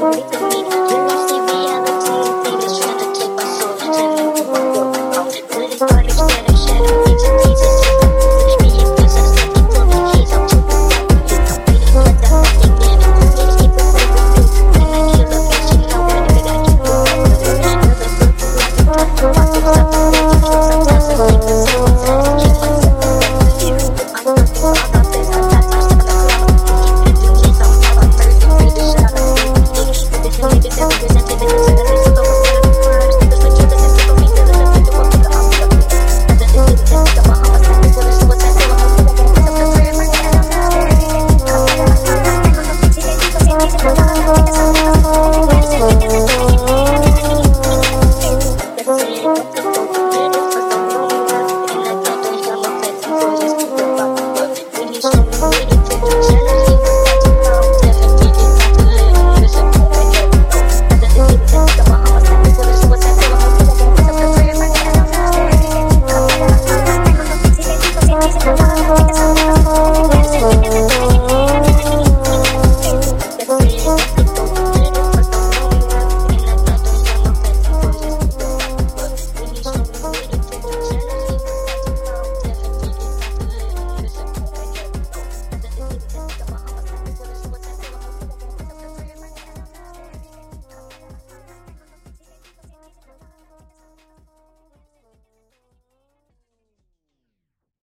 Mix.